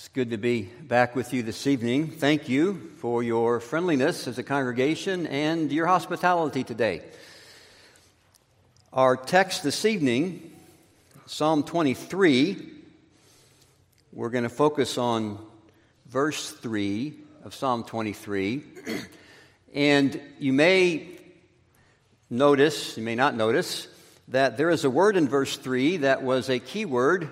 It's good to be back with you this evening. Thank you for your friendliness as a congregation and your hospitality today. Our text this evening, Psalm 23, we're going to focus on verse 3 of Psalm 23. and you may notice, you may not notice, that there is a word in verse 3 that was a key word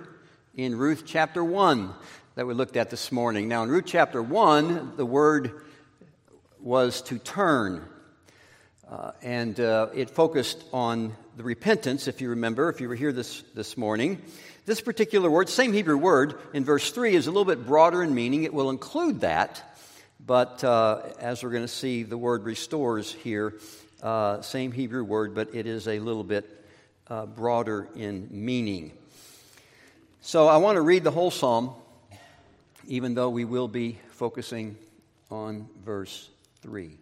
in Ruth chapter 1 that we looked at this morning. Now, in Ruth chapter 1, the word was to turn. Uh, and uh, it focused on the repentance, if you remember, if you were here this, this morning. This particular word, same Hebrew word, in verse 3 is a little bit broader in meaning. It will include that, but uh, as we're going to see, the word restores here. Uh, same Hebrew word, but it is a little bit uh, broader in meaning. So I want to read the whole psalm, even though we will be focusing on verse 3.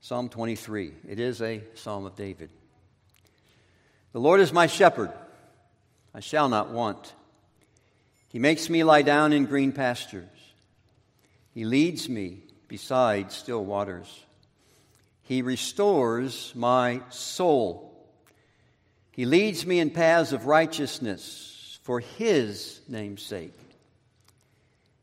Psalm 23. It is a psalm of David. The Lord is my shepherd, I shall not want. He makes me lie down in green pastures. He leads me beside still waters. He restores my soul. He leads me in paths of righteousness for His name's sake.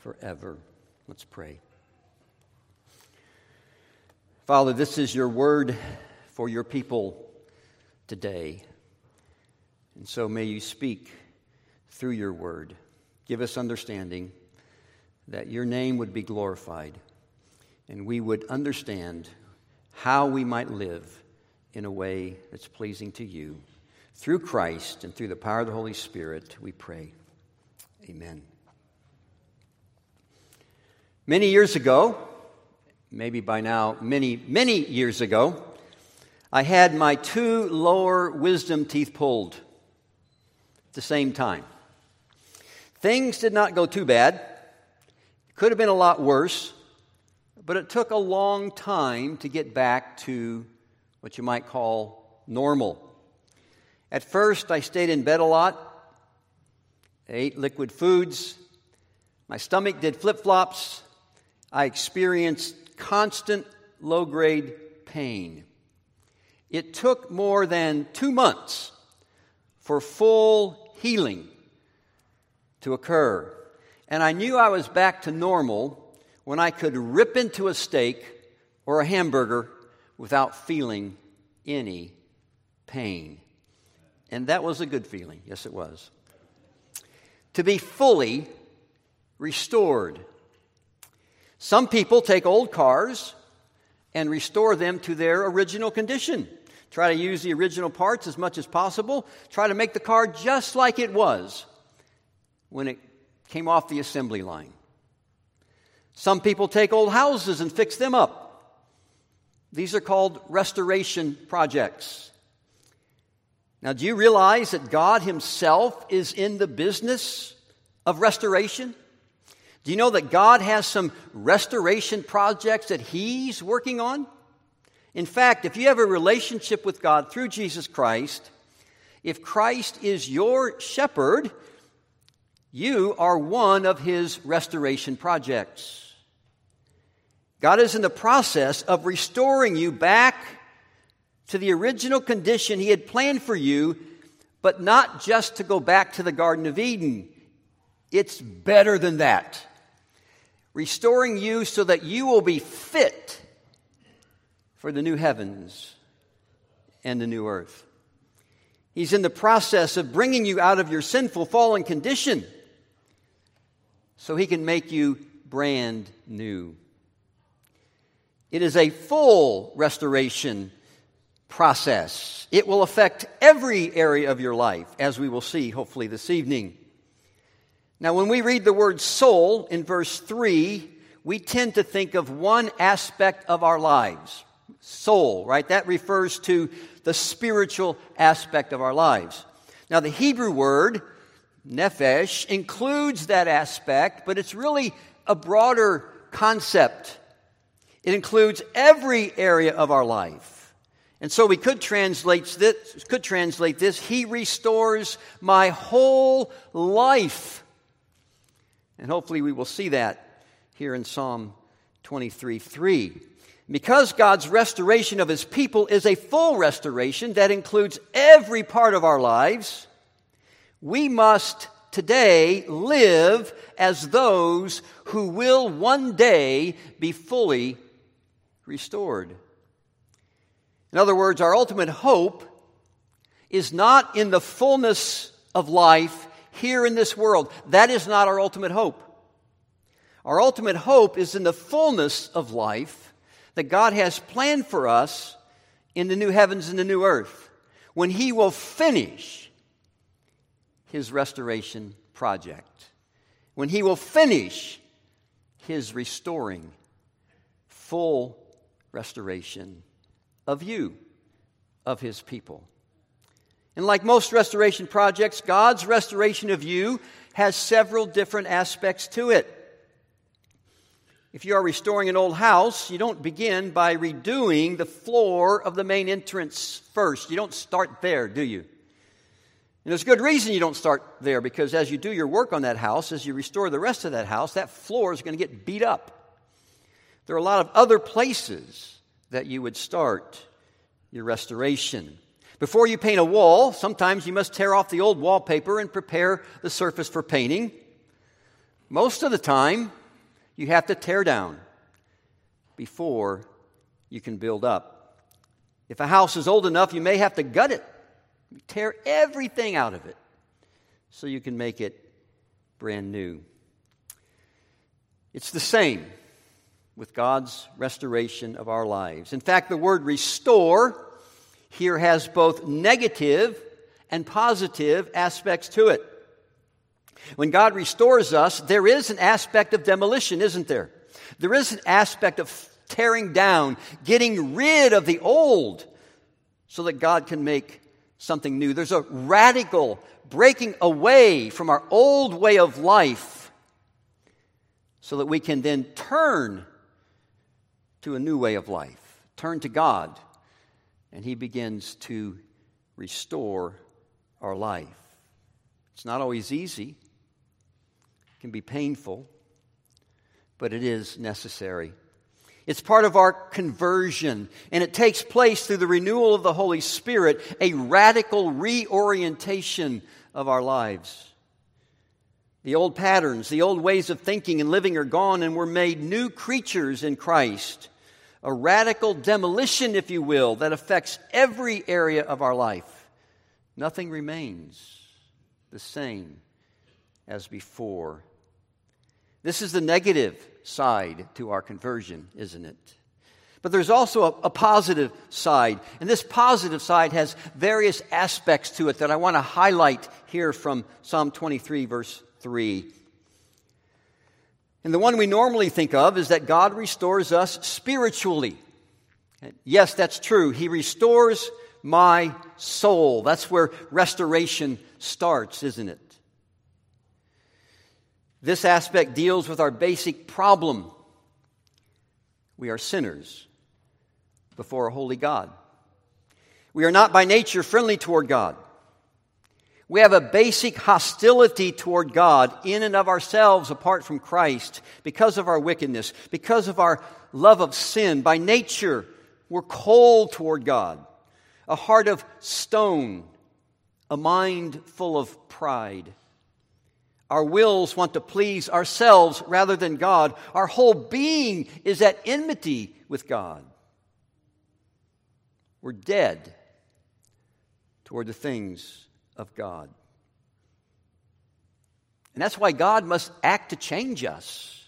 forever. Let's pray. Father, this is your word for your people today. And so may you speak through your word. Give us understanding that your name would be glorified and we would understand how we might live in a way that's pleasing to you. Through Christ and through the power of the Holy Spirit, we pray. Amen. Many years ago, maybe by now, many, many years ago, I had my two lower wisdom teeth pulled at the same time. Things did not go too bad. Could have been a lot worse but it took a long time to get back to what you might call normal. At first, I stayed in bed a lot, I ate liquid foods, my stomach did flip flops, I experienced constant low grade pain. It took more than two months for full healing to occur. And I knew I was back to normal when I could rip into a steak or a hamburger without feeling any pain. And that was a good feeling. Yes, it was. To be fully restored. Some people take old cars and restore them to their original condition. Try to use the original parts as much as possible. Try to make the car just like it was when it came off the assembly line. Some people take old houses and fix them up. These are called restoration projects. Now, do you realize that God Himself is in the business of restoration? Do you know that God has some restoration projects that He's working on? In fact, if you have a relationship with God through Jesus Christ, if Christ is your shepherd, you are one of His restoration projects. God is in the process of restoring you back to the original condition He had planned for you, but not just to go back to the Garden of Eden. It's better than that. Restoring you so that you will be fit for the new heavens and the new earth. He's in the process of bringing you out of your sinful, fallen condition so He can make you brand new. It is a full restoration process. It will affect every area of your life, as we will see hopefully this evening. Now, when we read the word soul in verse 3, we tend to think of one aspect of our lives soul, right? That refers to the spiritual aspect of our lives. Now, the Hebrew word, nephesh, includes that aspect, but it's really a broader concept. It includes every area of our life. And so we could translate this, could translate this He restores my whole life. And hopefully we will see that here in Psalm 23 3. Because God's restoration of his people is a full restoration that includes every part of our lives, we must today live as those who will one day be fully restored. In other words, our ultimate hope is not in the fullness of life here in this world. That is not our ultimate hope. Our ultimate hope is in the fullness of life that God has planned for us in the new heavens and the new earth when He will finish His restoration project, when He will finish His restoring full restoration of you, of His people. And like most restoration projects, God's restoration of you has several different aspects to it. If you are restoring an old house, you don't begin by redoing the floor of the main entrance first. You don't start there, do you? And there's a good reason you don't start there because as you do your work on that house, as you restore the rest of that house, that floor is going to get beat up. There are a lot of other places that you would start your restoration. Before you paint a wall, sometimes you must tear off the old wallpaper and prepare the surface for painting. Most of the time, you have to tear down before you can build up. If a house is old enough, you may have to gut it, tear everything out of it so you can make it brand new. It's the same with God's restoration of our lives. In fact, the word restore here has both negative and positive aspects to it. When God restores us, there is an aspect of demolition, isn't there? There is an aspect of tearing down, getting rid of the old so that God can make something new. There's a radical breaking away from our old way of life so that we can then turn to a new way of life, turn to God, and He begins to restore our life. It's not always easy it can be painful, but it is necessary. It's part of our conversion, and it takes place through the renewal of the Holy Spirit, a radical reorientation of our lives. The old patterns, the old ways of thinking and living are gone, and we're made new creatures in Christ. A radical demolition, if you will, that affects every area of our life. Nothing remains the same as before. This is the negative side to our conversion, isn't it? But there's also a, a, positive side. And this positive side has various aspects to it that I want to highlight here from Psalm 23, verse 3. And the one we normally think of is that God restores us spiritually. Yes, that's true. He restores my soul. That's where restoration starts, isn't it? This aspect deals with our basic problem. We are sinners before a holy God. We are not by nature friendly toward God. We have a basic hostility toward God in and of ourselves apart from Christ because of our wickedness, because of our love of sin. By nature, we're cold toward God, a heart of stone, a mind full of pride. Our wills want to please ourselves rather than God. Our whole being is at enmity with God. We're dead toward the things of God. And that's why God must act to change us.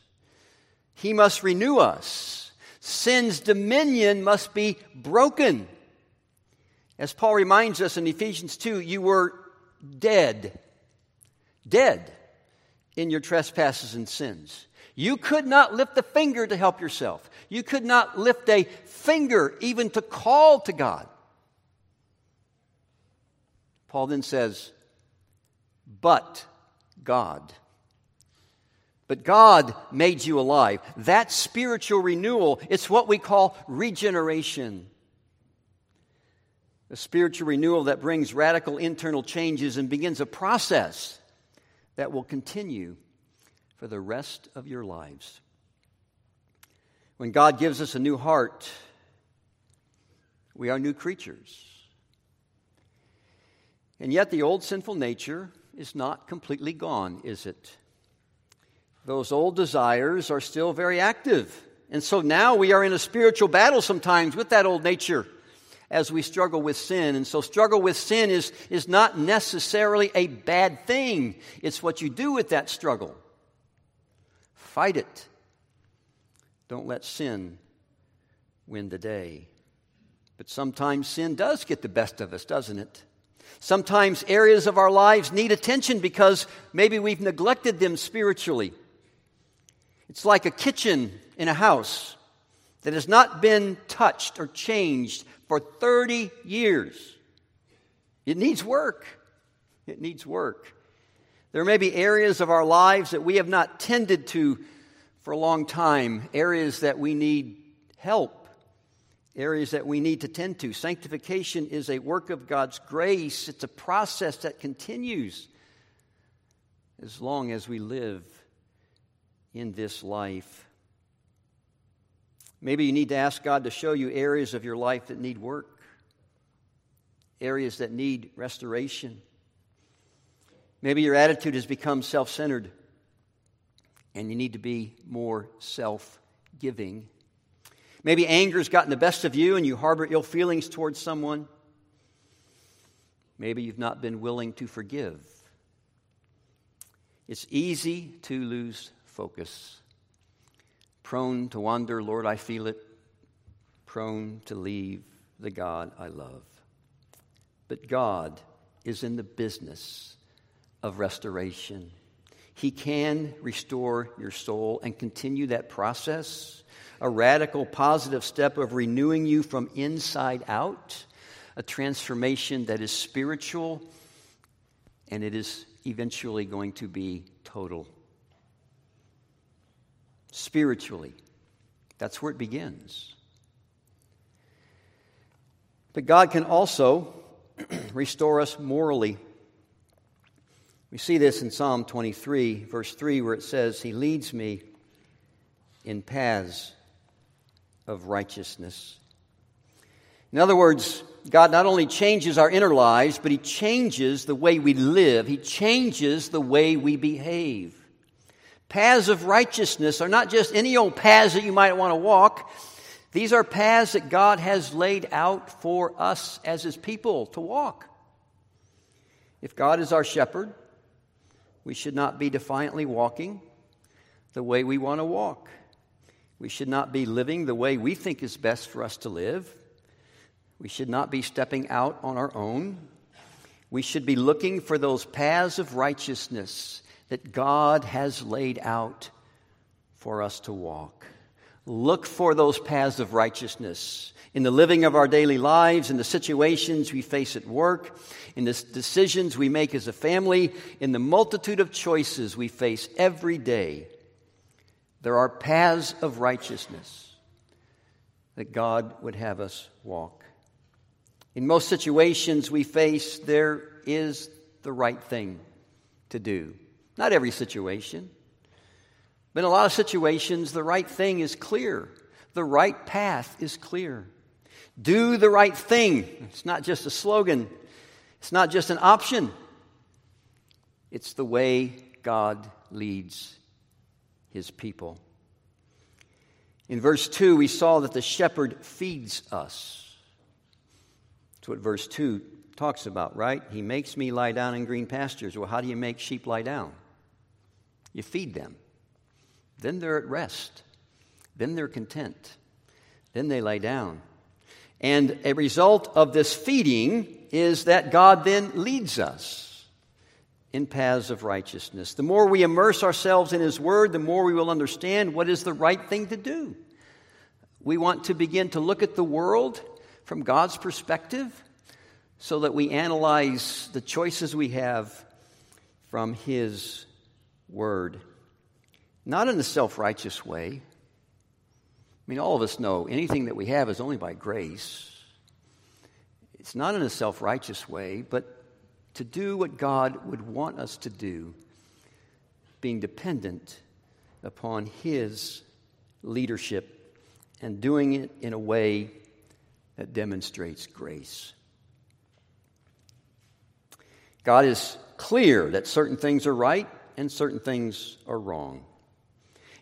He must renew us. Sin's dominion must be broken. As Paul reminds us in Ephesians 2, you were dead. Dead in your trespasses and sins. You could not lift a finger to help yourself. You could not lift a finger even to call to God. Paul then says, But God. But God made you alive. That spiritual renewal, it's what we call regeneration. A spiritual renewal that brings radical internal changes and begins a process that will continue for the rest of your lives. When God gives us a new heart, we are new creatures. And yet, the old sinful nature is not completely gone, is it? Those old desires are still very active. And so now we are in a spiritual battle sometimes with that old nature as we struggle with sin. And so, struggle with sin is, is not necessarily a bad thing, it's what you do with that struggle. Fight it. Don't let sin win the day. But sometimes sin does get the best of us, doesn't it? Sometimes areas of our lives need attention because maybe we've neglected them spiritually. It's like a kitchen in a house that has not been touched or changed for 30 years. It needs work. It needs work. There may be areas of our lives that we have not tended to for a long time, areas that we need help areas that we need to tend to. Sanctification is a work of God's grace, it's a process that continues as long as we live in this life. Maybe you need to ask God to show you areas of your life that need work, areas that need restoration. Maybe your attitude has become self centered and you need to be more self giving. Maybe anger's gotten the best of you and you harbor ill feelings towards someone. Maybe you've not been willing to forgive. It's easy to lose focus. Prone to wander, Lord, I feel it. Prone to leave the God I love. But God is in the business of restoration. He can restore your soul and continue that process a radical positive step of renewing you from inside out, a transformation that is spiritual, and it is eventually going to be total. Spiritually, that's where it begins. But God can also restore us morally. We see this in Psalm 23, verse 3, where it says, He leads me in paths of righteousness. In other words, God not only changes our inner lives, but He changes the way we live, He changes the way we behave. Paths of righteousness are not just any old paths that you might want to walk. These are paths that God has laid out for us as His people to walk. If God is our shepherd, we should not be defiantly walking the way we want to walk. We should not be living the way we think is best for us to live. We should not be stepping out on our own. We should be looking for those paths of righteousness that God has laid out for us to walk. Look for those paths of righteousness in the living of our daily lives, in the situations we face at work, in the decisions we make as a family, in the multitude of choices we face every day. There are paths of righteousness that God would have us walk. In most situations we face, there is the right thing to do. Not every situation, but in a lot of situations, the right thing is clear. The right path is clear. Do the right thing. It's not just a slogan, it's not just an option. It's the way God leads his people. In verse 2, we saw that the shepherd feeds us. That's what verse 2 talks about, right? He makes me lie down in green pastures. Well, how do you make sheep lie down? You feed them. Then they're at rest. Then they're content. Then they lie down. And a result of this feeding is that God then leads us. In paths of righteousness. The more we immerse ourselves in His Word, the more we will understand what is the right thing to do. We want to begin to look at the world from God's perspective so that we analyze the choices we have from His Word. Not in a self righteous way. I mean, all of us know anything that we have is only by grace. It's not in a self righteous way, but to do what God would want us to do, being dependent upon His leadership and doing it in a way that demonstrates grace. God is clear that certain things are right and certain things are wrong.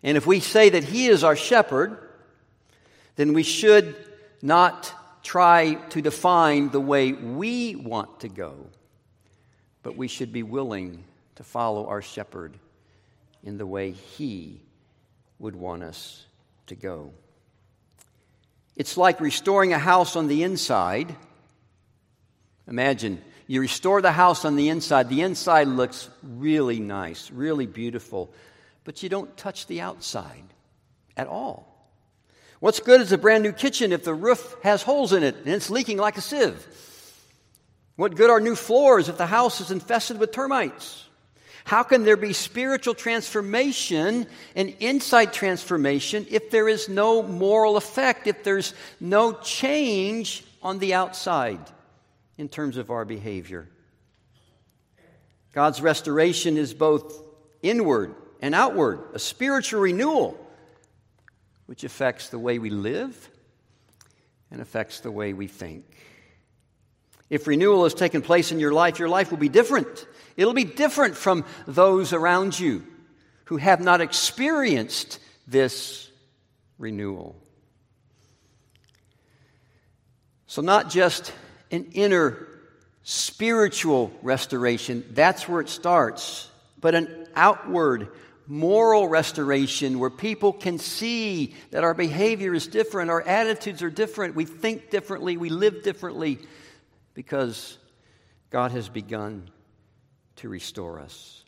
And if we say that He is our shepherd, then we should not try to define the way we want to go but we should be willing to follow our shepherd in the way he would want us to go. It's like restoring a house on the inside. Imagine you restore the house on the inside. The inside looks really nice, really beautiful, but you don't touch the outside at all. What's good is a brand new kitchen if the roof has holes in it and it's leaking like a sieve? What good are new floors if the house is infested with termites? How can there be spiritual transformation and inside transformation if there is no moral effect, if there's no change on the outside in terms of our behavior? God's restoration is both inward and outward, a spiritual renewal, which affects the way we live and affects the way we think. If renewal has taken place in your life, your life will be different. It'll be different from those around you who have not experienced this renewal. So, not just an inner spiritual restoration, that's where it starts, but an outward moral restoration where people can see that our behavior is different, our attitudes are different, we think differently, we live differently because God has begun to restore us.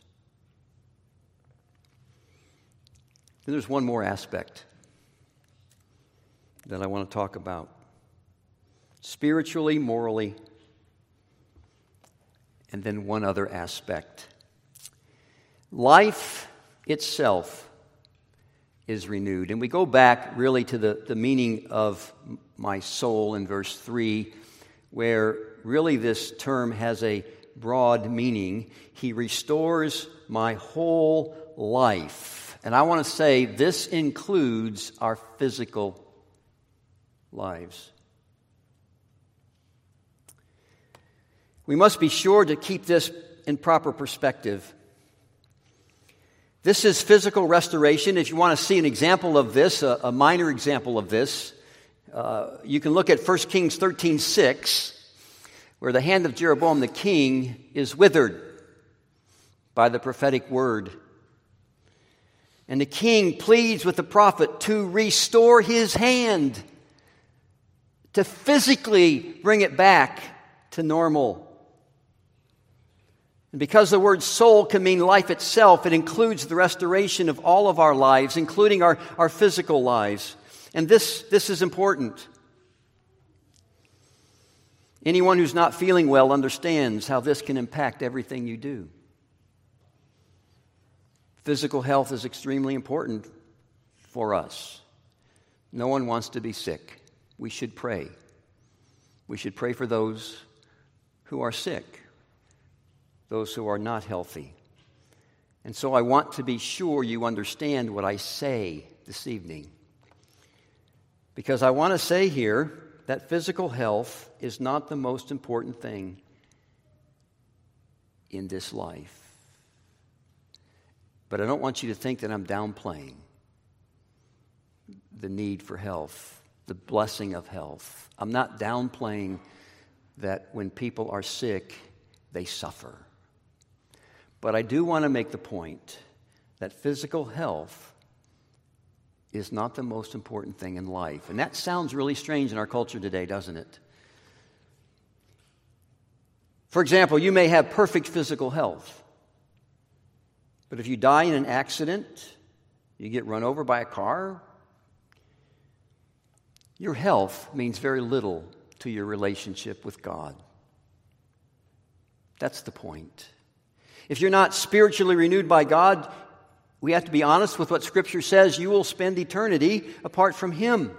And there's one more aspect that I want to talk about spiritually, morally, and then one other aspect. Life itself is renewed. And we go back really to the, the meaning of my soul in verse 3, where really this term has a broad meaning. He restores my whole life. And I want to say this includes our physical lives. We must be sure to keep this in proper perspective. This is physical restoration. If you want to see an example of this, a, a minor example of this, uh, you can look at 1 Kings 13 6 where the hand of Jeroboam the king is withered by the prophetic word. And the king pleads with the prophet to restore his hand, to physically bring it back to normal. And because the word soul can mean life itself, it includes the restoration of all of our lives, including our, our physical lives. And this, this is important. Anyone who's not feeling well understands how this can impact everything you do. Physical health is extremely important for us. No one wants to be sick. We should pray. We should pray for those who are sick, those who are not healthy. And so I want to be sure you understand what I say this evening. Because I want to say here that physical health is not the most important thing in this life. But I don't want you to think that I'm downplaying the need for health, the blessing of health. I'm not downplaying that when people are sick, they suffer. But I do want to make the point that physical health is not the most important thing in life. And that sounds really strange in our culture today, doesn't it? For example, you may have perfect physical health, But if you die in an accident, you get run over by a car, your health means very little to your relationship with God. That's the point. If you're not spiritually renewed by God, we have to be honest with what Scripture says. You will spend eternity apart from Him.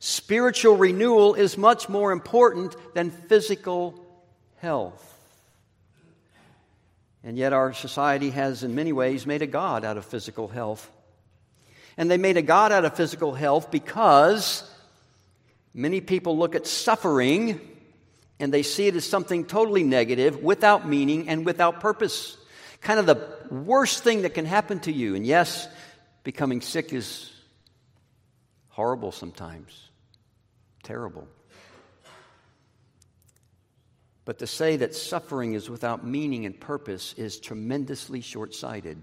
Spiritual renewal is much more important than physical health. And yet, our society has, in many ways, made a God out of physical health. And they made a God out of physical health because many people look at suffering and they see it as something totally negative, without meaning, and without purpose. Kind of the worst thing that can happen to you. And yes, becoming sick is horrible sometimes, terrible. But to say that suffering is without meaning and purpose is tremendously short sighted.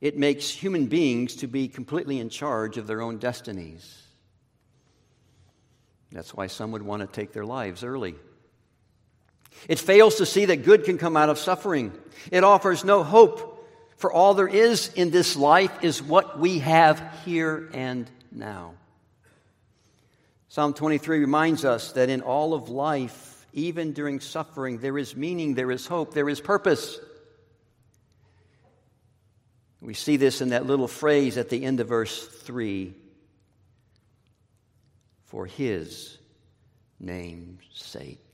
It makes human beings to be completely in charge of their own destinies. That's why some would want to take their lives early. It fails to see that good can come out of suffering. It offers no hope, for all there is in this life is what we have here and now. Psalm 23 reminds us that in all of life, even during suffering, there is meaning, there is hope, there is purpose. We see this in that little phrase at the end of verse 3 for his name's sake.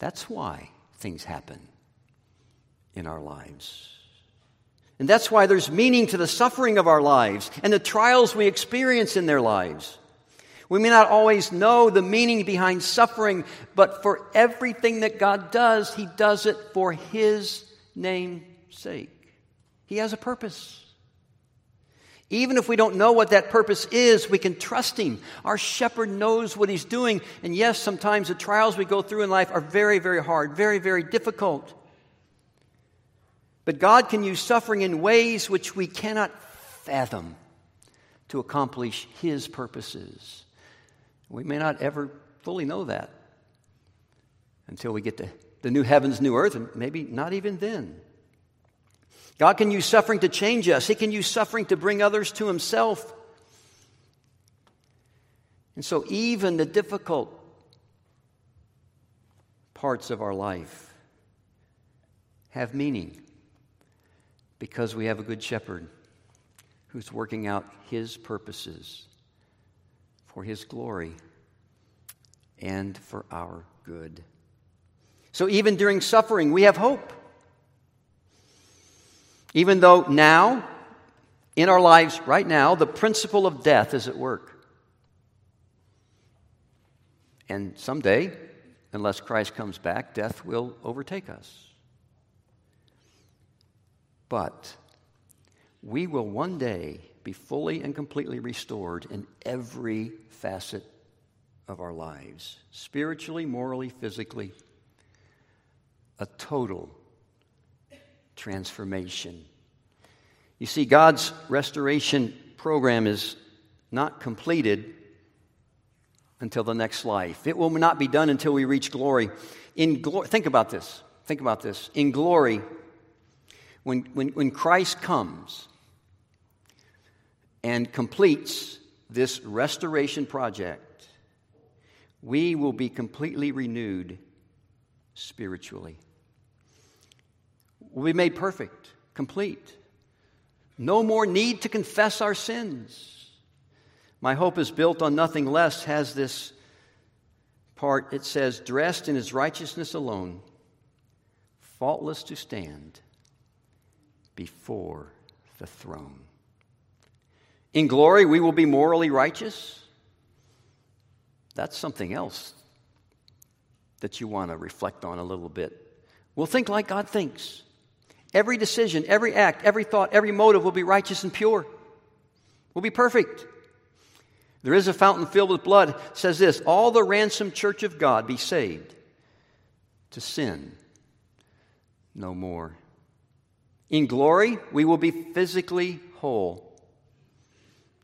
That's why things happen in our lives. And that's why there's meaning to the suffering of our lives and the trials we experience in their lives. We may not always know the meaning behind suffering, but for everything that God does, He does it for His name's sake. He has a purpose. Even if we don't know what that purpose is, we can trust Him. Our shepherd knows what He's doing. And yes, sometimes the trials we go through in life are very, very hard, very, very difficult. But God can use suffering in ways which we cannot fathom to accomplish His purposes. We may not ever fully know that until we get to the new heavens, new earth, and maybe not even then. God can use suffering to change us, He can use suffering to bring others to Himself. And so, even the difficult parts of our life have meaning because we have a good shepherd who's working out His purposes for His glory and for our good. So, even during suffering, we have hope. Even though now, in our lives right now, the principle of death is at work. And someday, unless Christ comes back, death will overtake us. But we will one day be fully and completely restored in every facet of our lives spiritually, morally, physically. A total transformation. You see, God's restoration program is not completed until the next life. It will not be done until we reach glory. In glory, think about this. Think about this. In glory, when, when, when Christ comes and completes this restoration project, we will be completely renewed spiritually will be made perfect, complete. No more need to confess our sins. My hope is built on nothing less, has this part. It says, dressed in his righteousness alone, faultless to stand before the throne. In glory, we will be morally righteous. That's something else that you want to reflect on a little bit. We'll think like God thinks. Every decision, every act, every thought, every motive will be righteous and pure, will be perfect. There is a fountain filled with blood, says this all the ransomed church of God be saved to sin no more. In glory, we will be physically whole.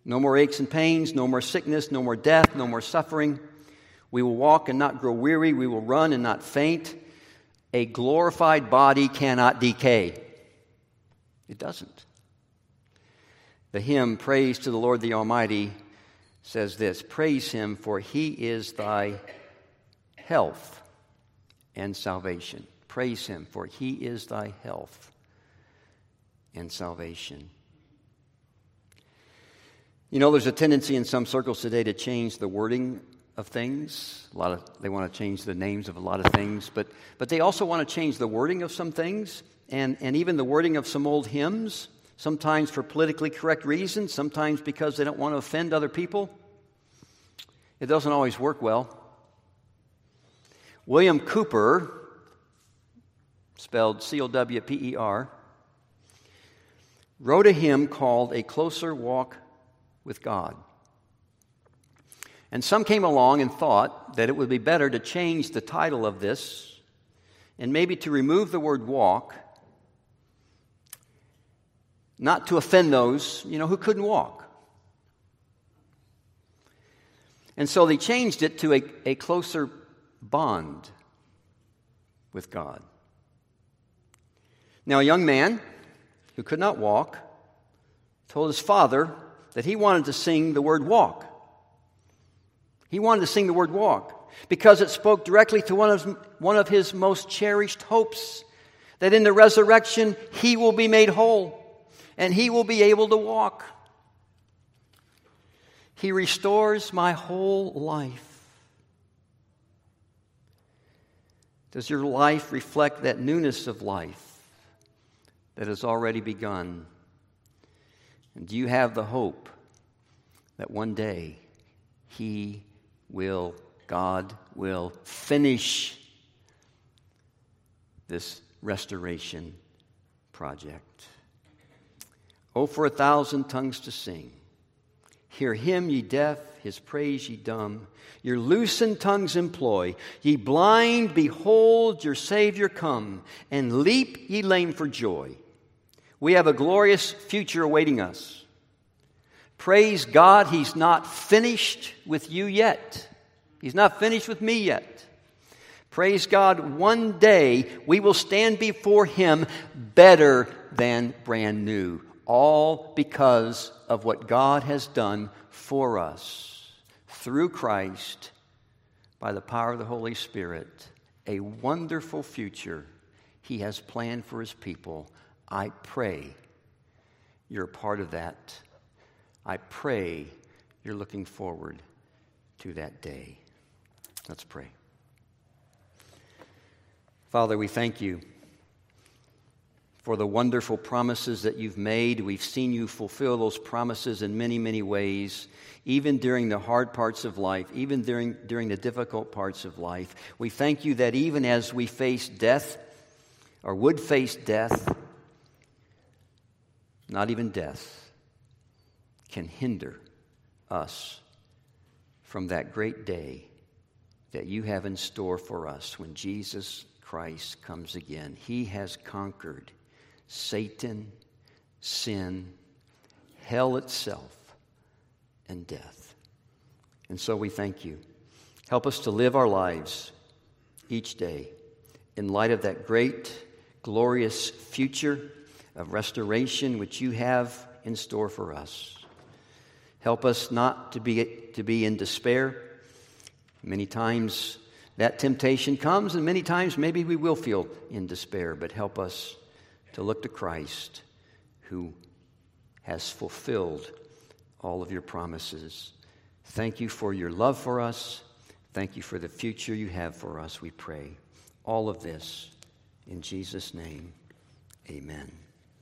No more aches and pains, no more sickness, no more death, no more suffering. We will walk and not grow weary. We will run and not faint. A glorified body cannot decay. It doesn't. The hymn, Praise to the Lord the Almighty, says this Praise him, for he is thy health and salvation. Praise him, for he is thy health and salvation. You know, there's a tendency in some circles today to change the wording of things. A lot of they want to change the names of a lot of things, but but they also want to change the wording of some things and, and even the wording of some old hymns, sometimes for politically correct reasons, sometimes because they don't want to offend other people. It doesn't always work well. William Cooper, spelled C O W P E R, wrote a hymn called A Closer Walk with God. And some came along and thought that it would be better to change the title of this and maybe to remove the word walk, not to offend those, you know, who couldn't walk. And so they changed it to a, a closer bond with God. Now, a young man who could not walk told his father that he wanted to sing the word walk. He wanted to sing the word walk because it spoke directly to one of, one of his most cherished hopes that in the resurrection he will be made whole and he will be able to walk. He restores my whole life. Does your life reflect that newness of life that has already begun? And do you have the hope that one day He will, God will finish this restoration project? Oh, for a thousand tongues to sing. Hear him, ye deaf, his praise, ye dumb. Your loosened tongues employ. Ye blind, behold your Savior come, and leap, ye lame, for joy. We have a glorious future awaiting us. Praise God, He's not finished with you yet. He's not finished with me yet. Praise God, one day we will stand before Him better than brand new. All because of what God has done for us through Christ by the power of the Holy Spirit. A wonderful future He has planned for His people. I pray you're a part of that. I pray you're looking forward to that day. Let's pray. Father, we thank you for the wonderful promises that you've made. We've seen you fulfill those promises in many, many ways, even during the hard parts of life, even during, during the difficult parts of life. We thank you that even as we face death, or would face death, not even death, can hinder us from that great day that you have in store for us when Jesus Christ comes again. He has conquered Satan, sin, hell itself, and death. And so we thank you. Help us to live our lives each day in light of that great, glorious future of restoration which you have in store for us. Help us not to be, to be in despair. Many times that temptation comes, and many times maybe we will feel in despair, but help us to look to Christ who has fulfilled all of your promises. Thank you for your love for us. Thank you for the future you have for us, we pray. All of this in Jesus' name, amen.